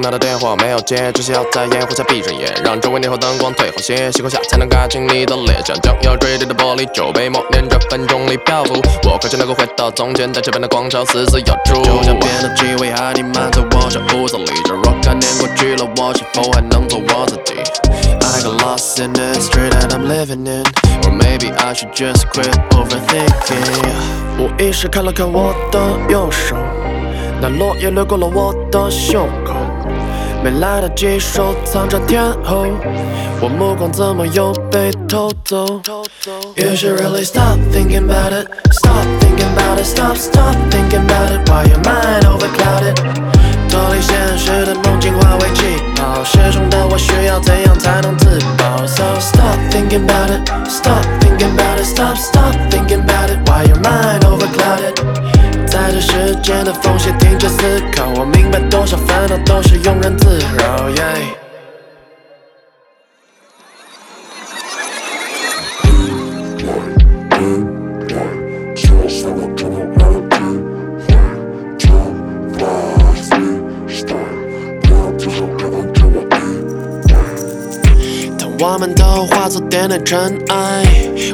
响了十秒的电话没有接，只需要在烟火下闭上眼，让周围霓虹灯光退后些，星空下才能看清你的脸，像将要坠地的玻璃酒杯，默念着分钟里漂浮。我渴求能够回到从前，在这边的广场死死咬住。就像变的气味还弥漫在我这屋子里，这若干年过去了，我是否还能做我自己？I got lost in the street that I'm living in, or maybe I should just quit overthinking. 无意识看了看我的右手，那落叶掠过了我的胸口，没来得及收藏这天后，我目光怎么又被偷走？You should really stop thinking about it, stop thinking about it, stop stop thinking about it. Why your mind overclouded? 脱离现实的梦境化为气泡，失重的我需要怎样才能自保？So stop thinking about it, stop thinking about it, stop stop thinking about it. Why your mind over. 随着时间的缝隙停止思考，我明白多少烦恼都是庸人自扰。我们都化作点点尘埃，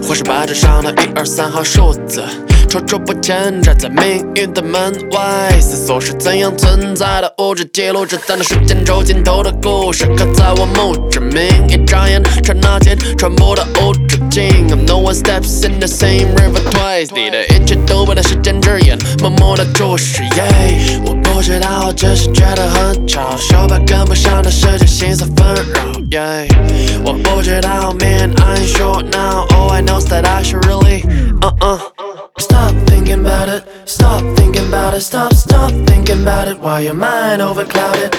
或是白纸上的一二三号数字，踌躇不前站在命运的门外，思索是怎样存在的物质，记录着在那时间轴尽头的故事，刻在我墓志铭。一眨眼，刹那间，传播的无止境。No one steps in the same river twice，你的一切都被那时间之眼默默的注视。Yeah，我不知道，只是觉得很吵，手表跟不上的时间，心思纷扰。Yeah，我不知道，Man I'm sure now. All I know that I should really, uh uh. Stop thinking about it, stop thinking about it, stop stop thinking about it. Why your mind overclouded?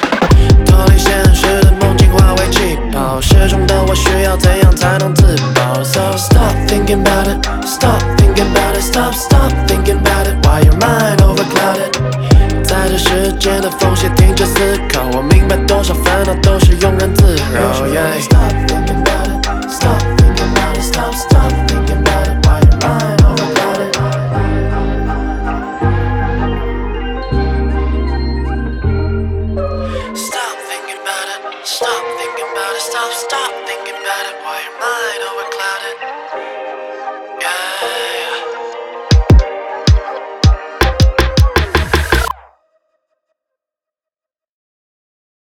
脱离现实的梦境化为气泡，失重的我需要怎样才能自保？So stop thinking about it, stop thinking about it, stop stop 多少烦恼都是。